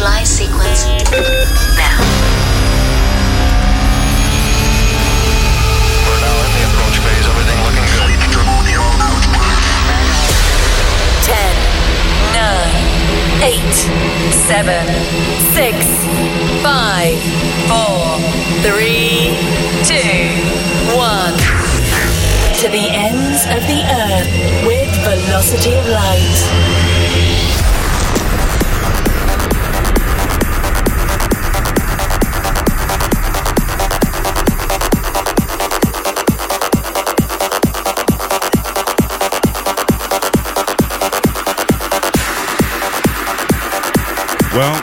Initialize sequence now. We're now in the approach phase. Everything looking good. 10, 9, 8, 7, 6, 5, 4, 3, 2, 1. To the ends of the earth with velocity of light. Well,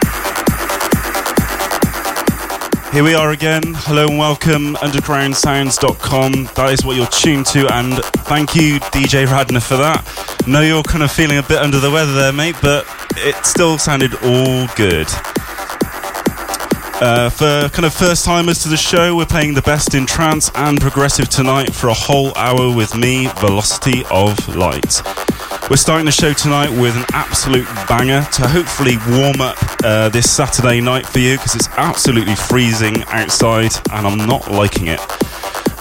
here we are again. Hello and welcome, undergroundsounds.com. That is what you're tuned to, and thank you, DJ Radner, for that. Know you're kind of feeling a bit under the weather there, mate, but it still sounded all good. Uh, for kind of first timers to the show, we're playing the best in trance and progressive tonight for a whole hour with me, Velocity of Light. We're starting the show tonight with an absolute banger to hopefully warm up uh, this Saturday night for you because it's absolutely freezing outside and I'm not liking it.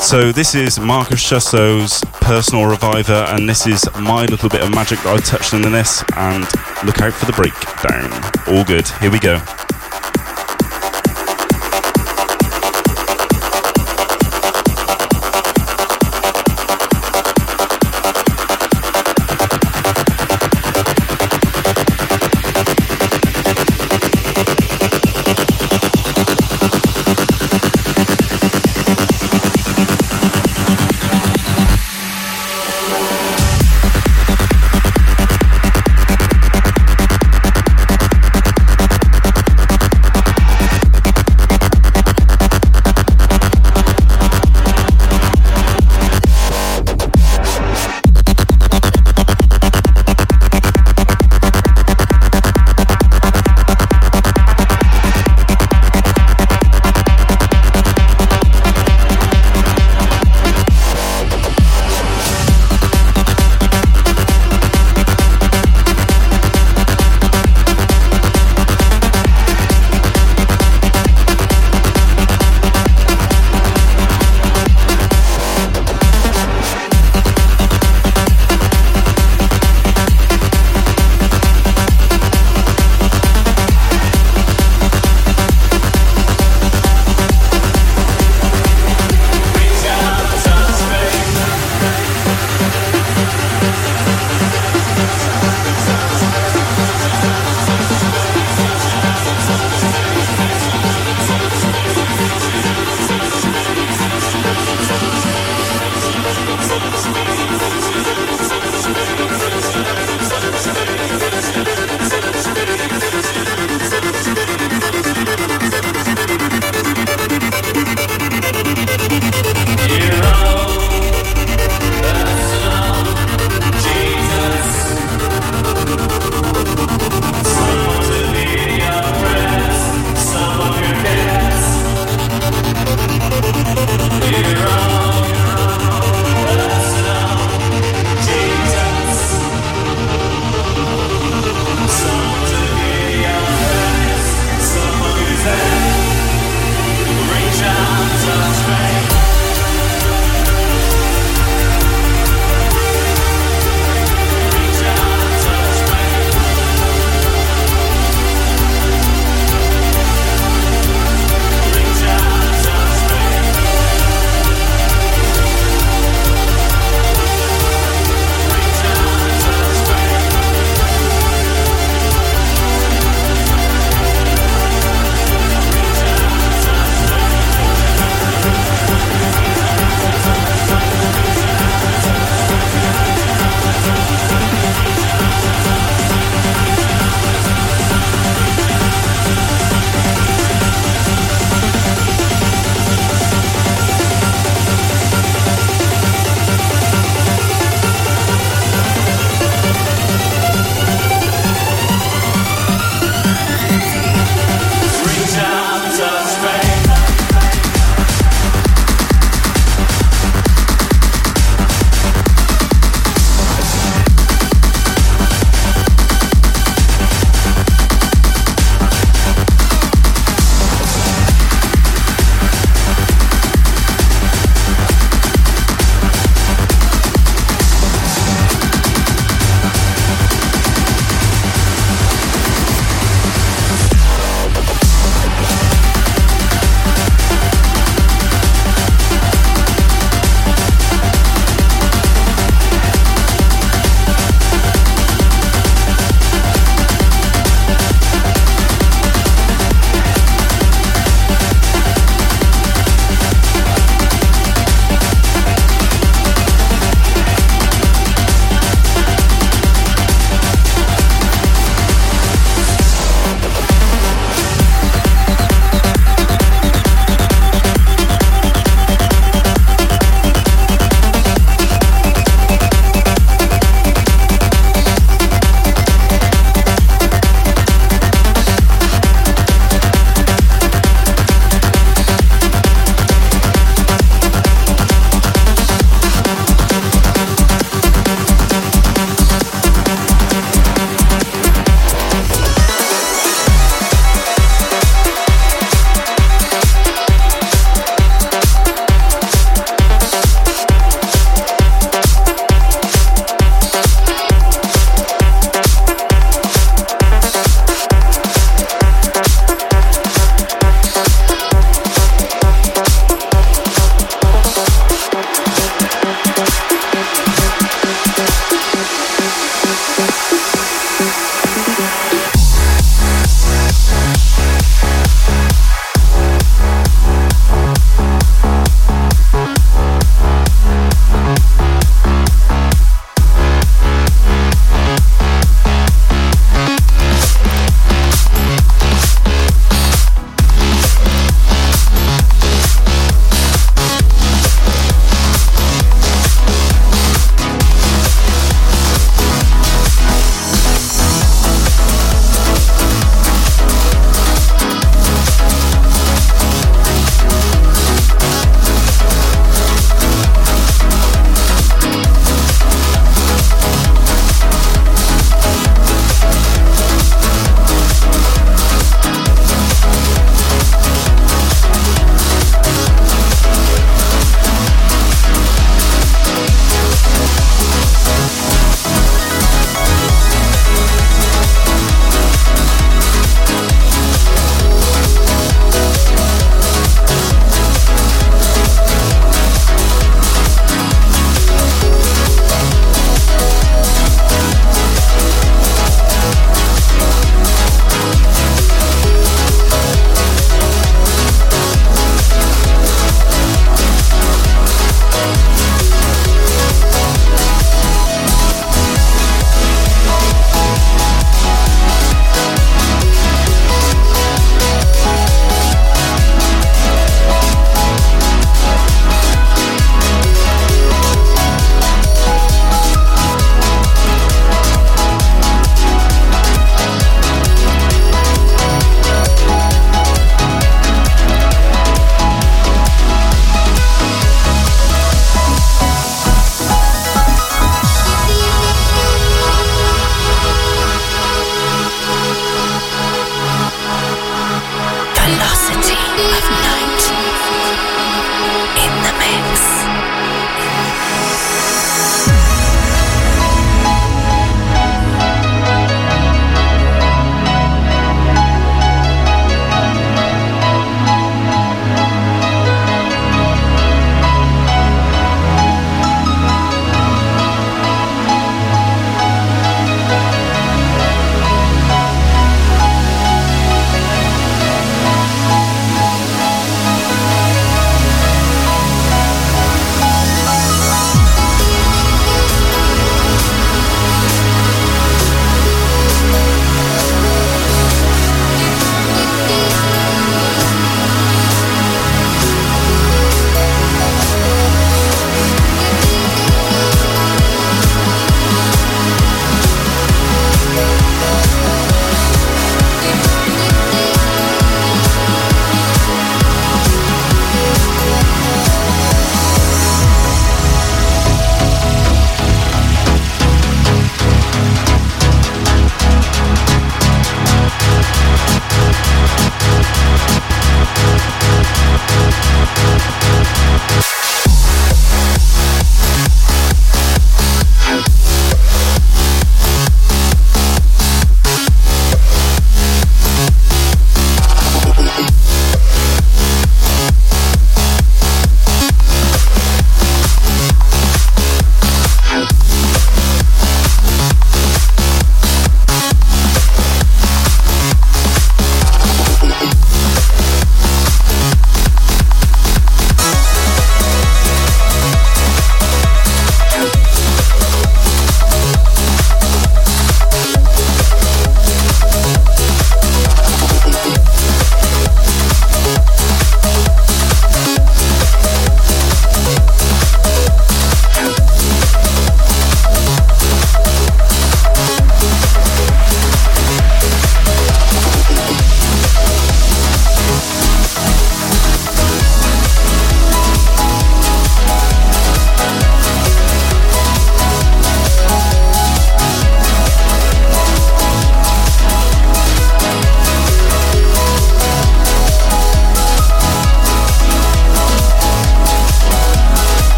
So, this is Marcus Chussow's Personal Reviver, and this is my little bit of magic that I touched in this. And look out for the breakdown. All good. Here we go.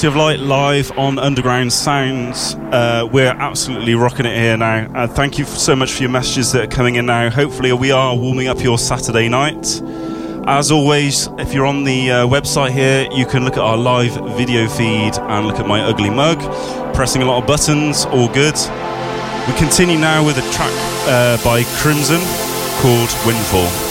Velocity of Light live on Underground Sounds. Uh, we're absolutely rocking it here now. Uh, thank you so much for your messages that are coming in now. Hopefully, we are warming up your Saturday night. As always, if you're on the uh, website here, you can look at our live video feed and look at my ugly mug. Pressing a lot of buttons, all good. We continue now with a track uh, by Crimson called Windfall.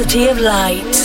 Velocity of light.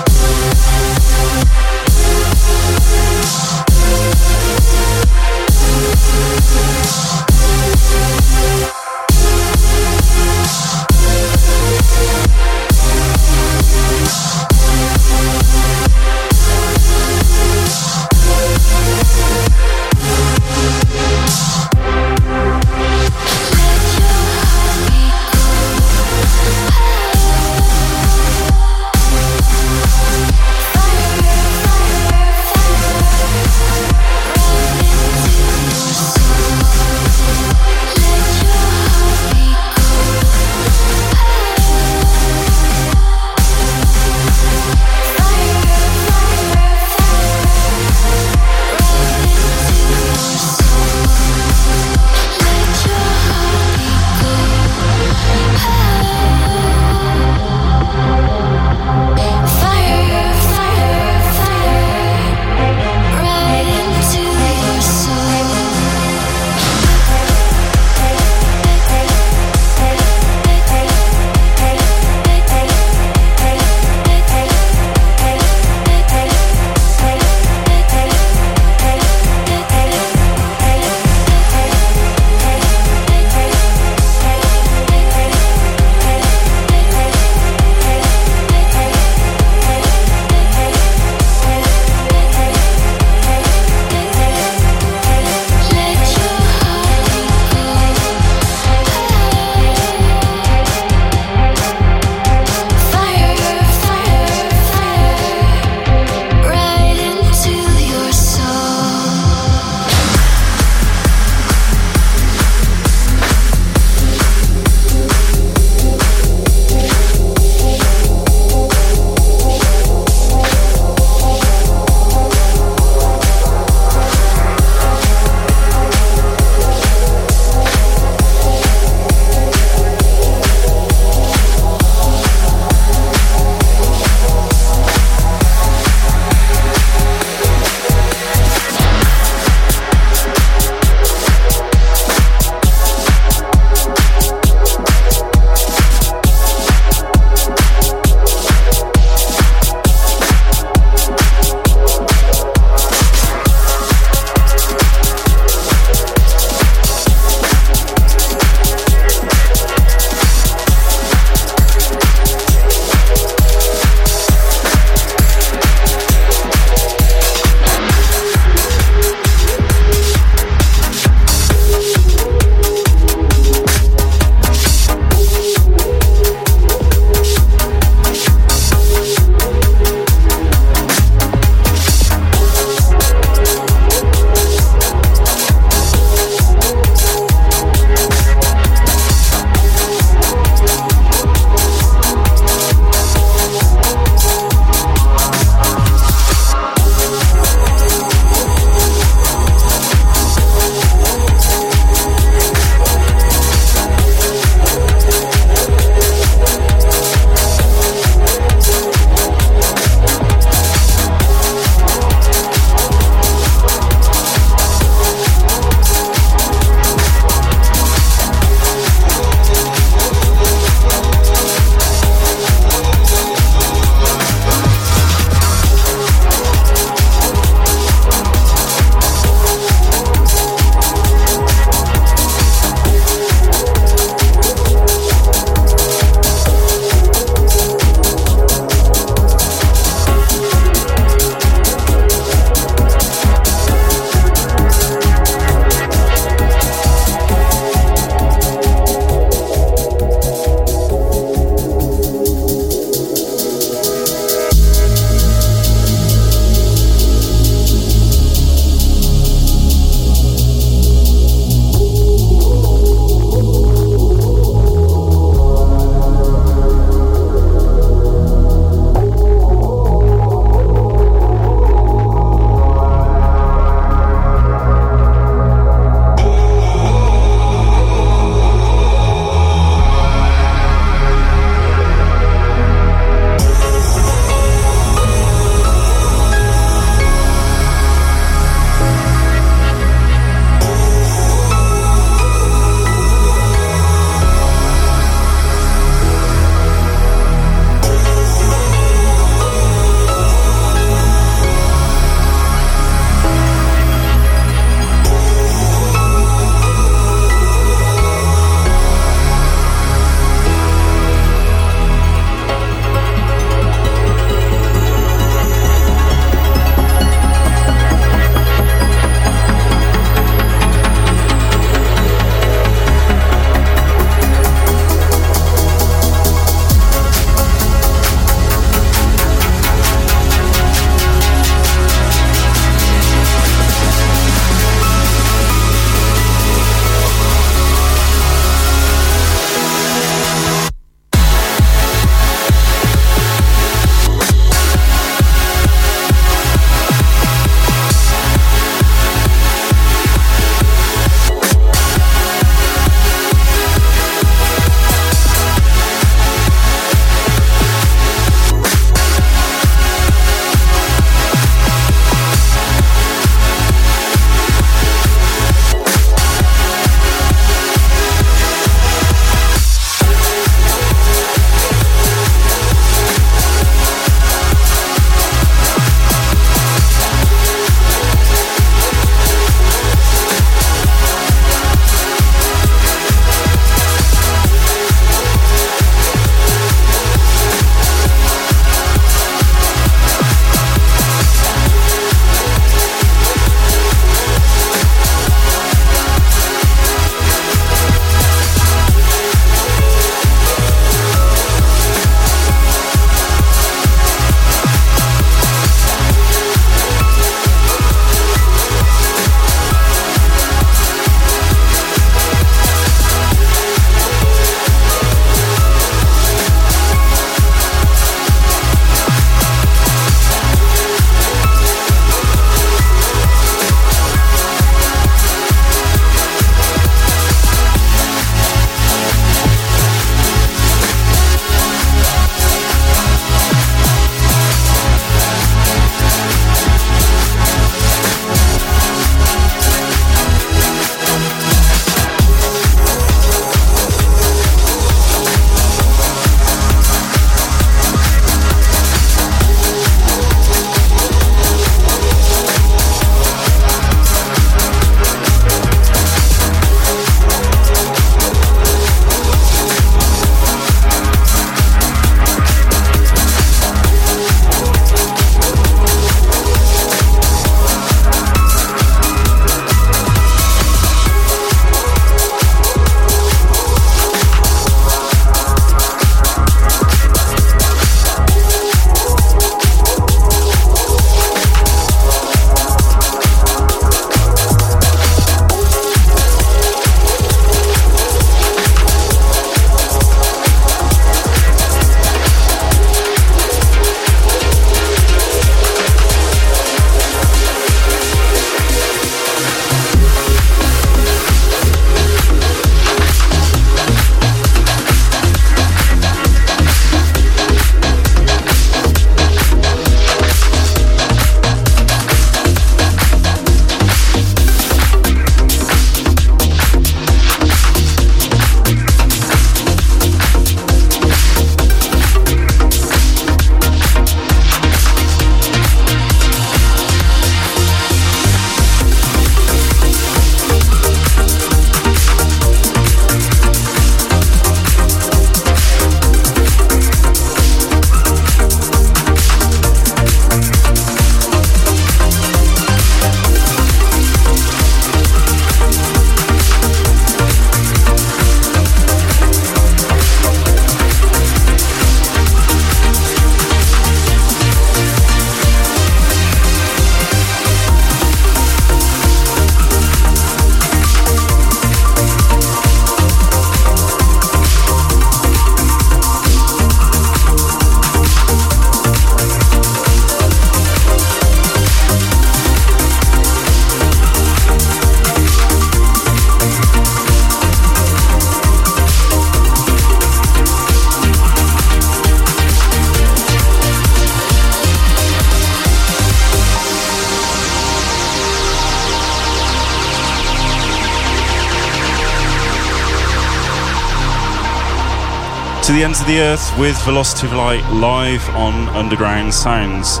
Ends of the earth with Velocity of Light live on Underground Sounds.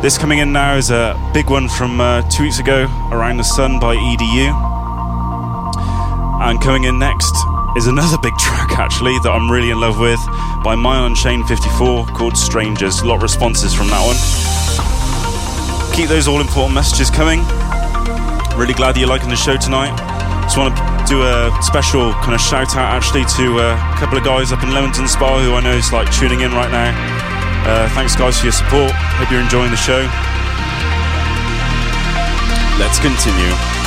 This coming in now is a big one from uh, two weeks ago, Around the Sun by EDU. And coming in next is another big track actually that I'm really in love with by Mile Unchained 54 called Strangers. A lot of responses from that one. Keep those all important messages coming. Really glad that you're liking the show tonight. Just want to do a special kind of shout out actually to uh, a couple of guys up in Leamington Spa who I know is like tuning in right now. Uh, thanks guys for your support. Hope you're enjoying the show. Let's continue.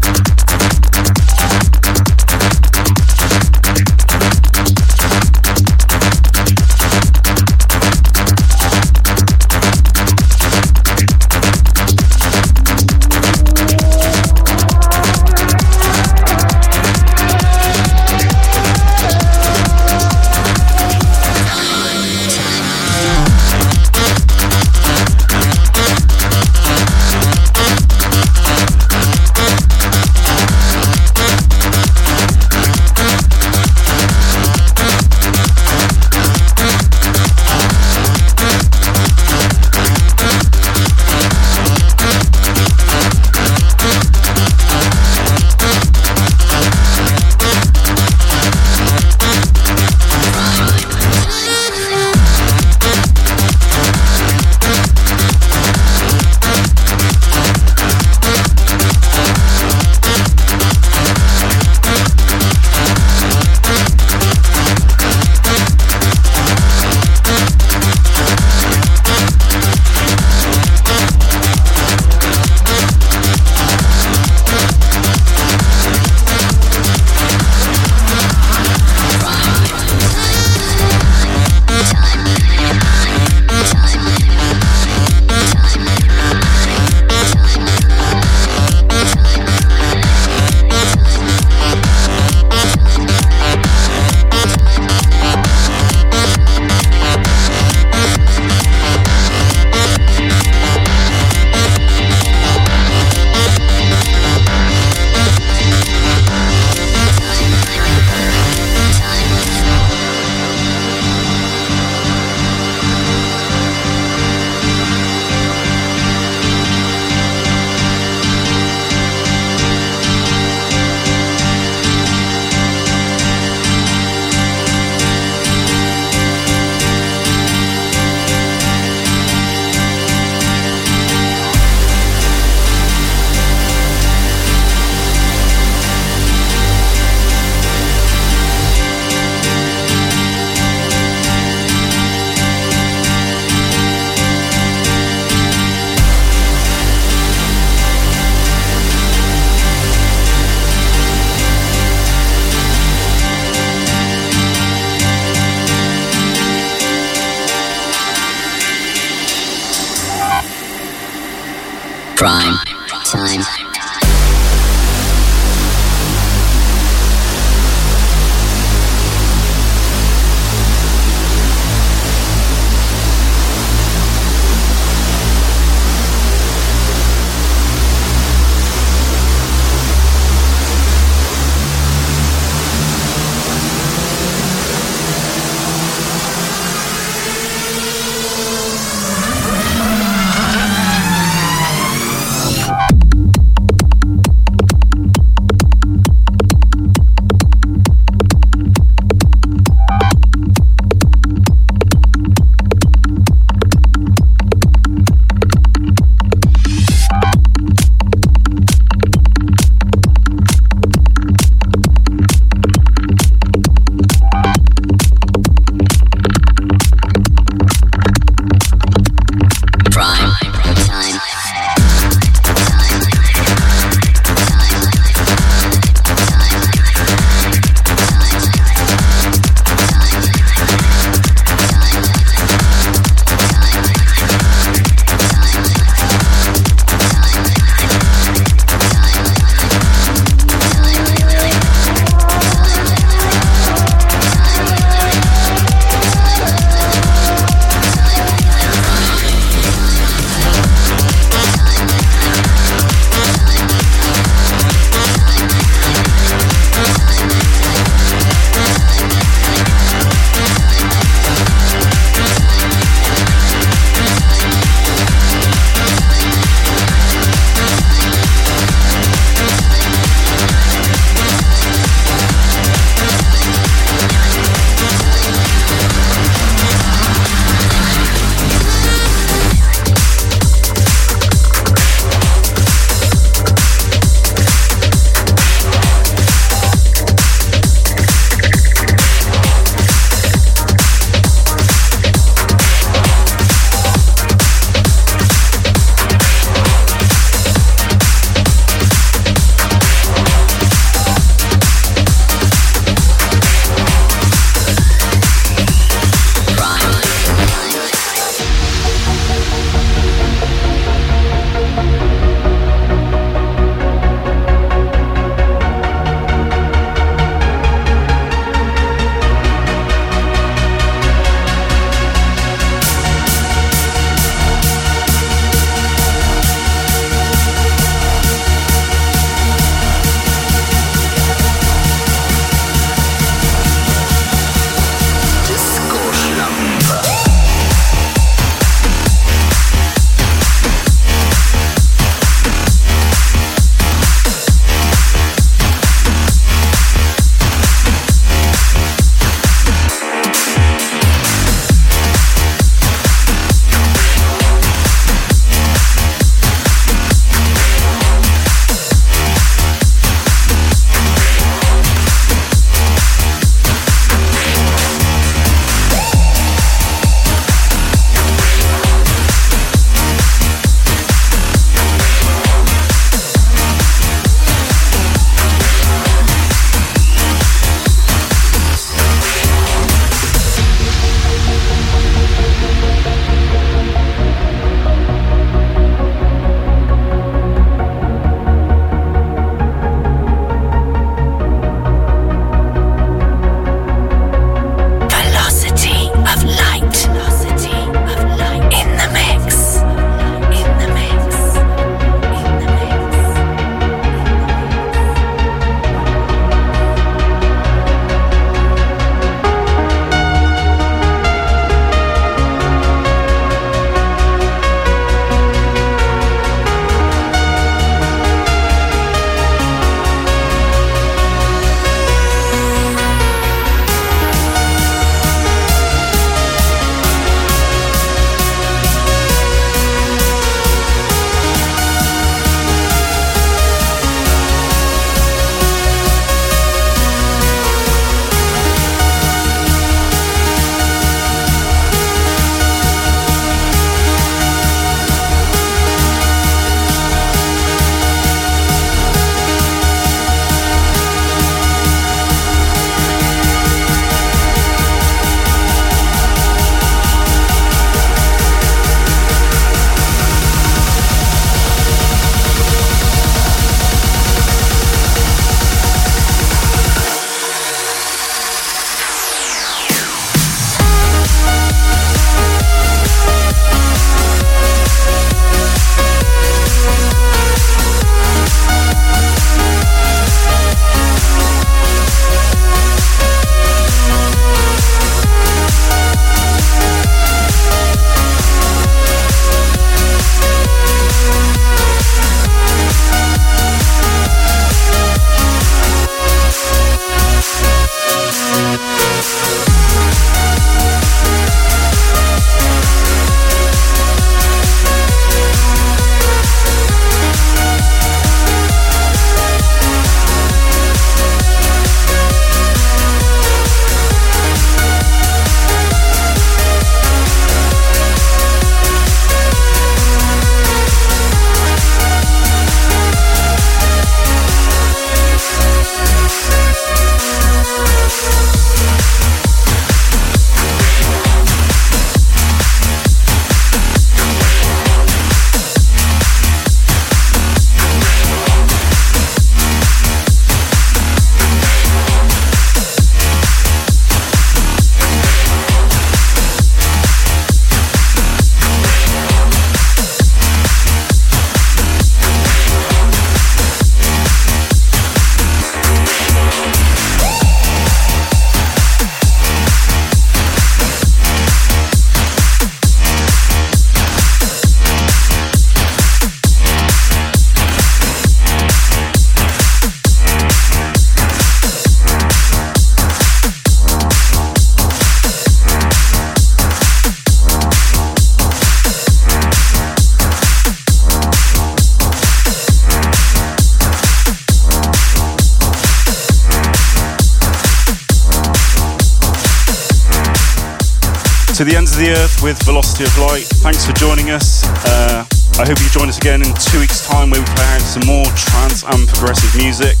To the ends of the earth with Velocity of Light. Thanks for joining us. Uh, I hope you join us again in two weeks' time where we play out some more trance and progressive music.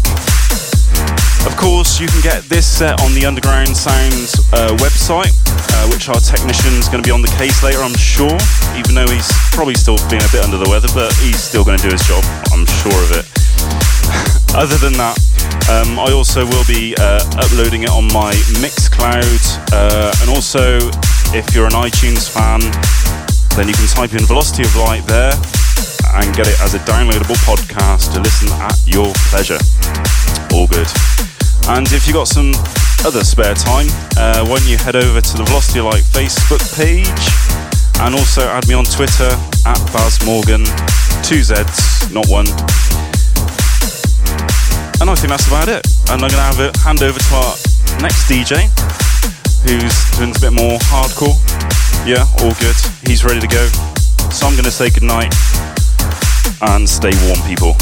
Of course, you can get this set on the Underground Sounds uh, website, uh, which our technician's going to be on the case later, I'm sure, even though he's probably still feeling a bit under the weather, but he's still going to do his job, I'm sure of it. Other than that, um, I also will be uh, uploading it on my Mixcloud, uh, and also if you're an iTunes fan, then you can type in Velocity of Light there and get it as a downloadable podcast to listen at your pleasure. All good. And if you've got some other spare time, uh, don't you head over to the Velocity of Light Facebook page and also add me on Twitter at Baz Morgan, two Z's, not one. And I think that's about it. And I'm going to have a hand over to our next DJ, who's doing a bit more hardcore. Yeah, all good. He's ready to go. So I'm going to say goodnight and stay warm, people.